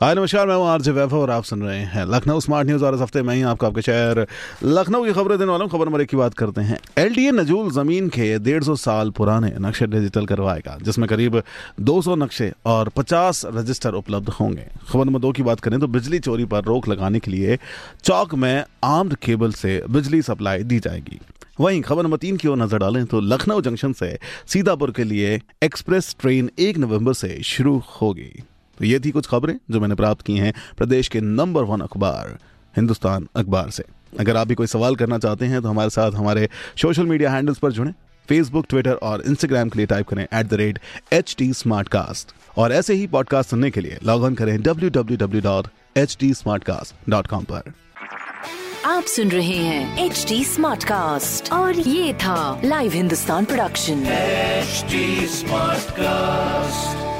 हाय, नमस्कार, मैं हूँ आरजे वैभव और आप सुन रहे हैं लखनऊ स्मार्ट न्यूज़ और इस हफ़्ते में ही आपको आपके शहर लखनऊ की खबरें देने वाला खबर नंबर एक की बात करते हैं। एलडीए नजूल ज़मीन के डेढ़ सौ साल पुराने नक्शे डिजिटल करवाएगा, जिसमें करीब 200 नक्शे और 50 रजिस्टर उपलब्ध होंगे। खबर नंबर दो की बात करें तो बिजली चोरी पर रोक लगाने के लिए चौक में आर्म्ड केबल से बिजली सप्लाई दी जाएगी। वहीं खबर नंबर तीन की ओर नज़र डालें तो लखनऊ जंक्शन से सीतापुर के लिए एक्सप्रेस ट्रेन एक नवंबर से शुरू होगी। तो ये थी कुछ खबरें जो मैंने प्राप्त की हैं प्रदेश के नंबर वन अखबार हिंदुस्तान अखबार से। अगर आप भी कोई सवाल करना चाहते हैं तो हमारे साथ हमारे सोशल मीडिया हैंडल्स पर जुड़ें। फेसबुक ट्विटर और इंस्टाग्राम के लिए टाइप करें at the rate H T Smartcast और ऐसे ही पॉडकास्ट सुनने के लिए लॉग ऑन करें W W W dot H T Smartcast dot com पर। आप सुन रहे हैं एच टी स्मार्ट कास्ट और ये था live Hindustan production HD Smartcast.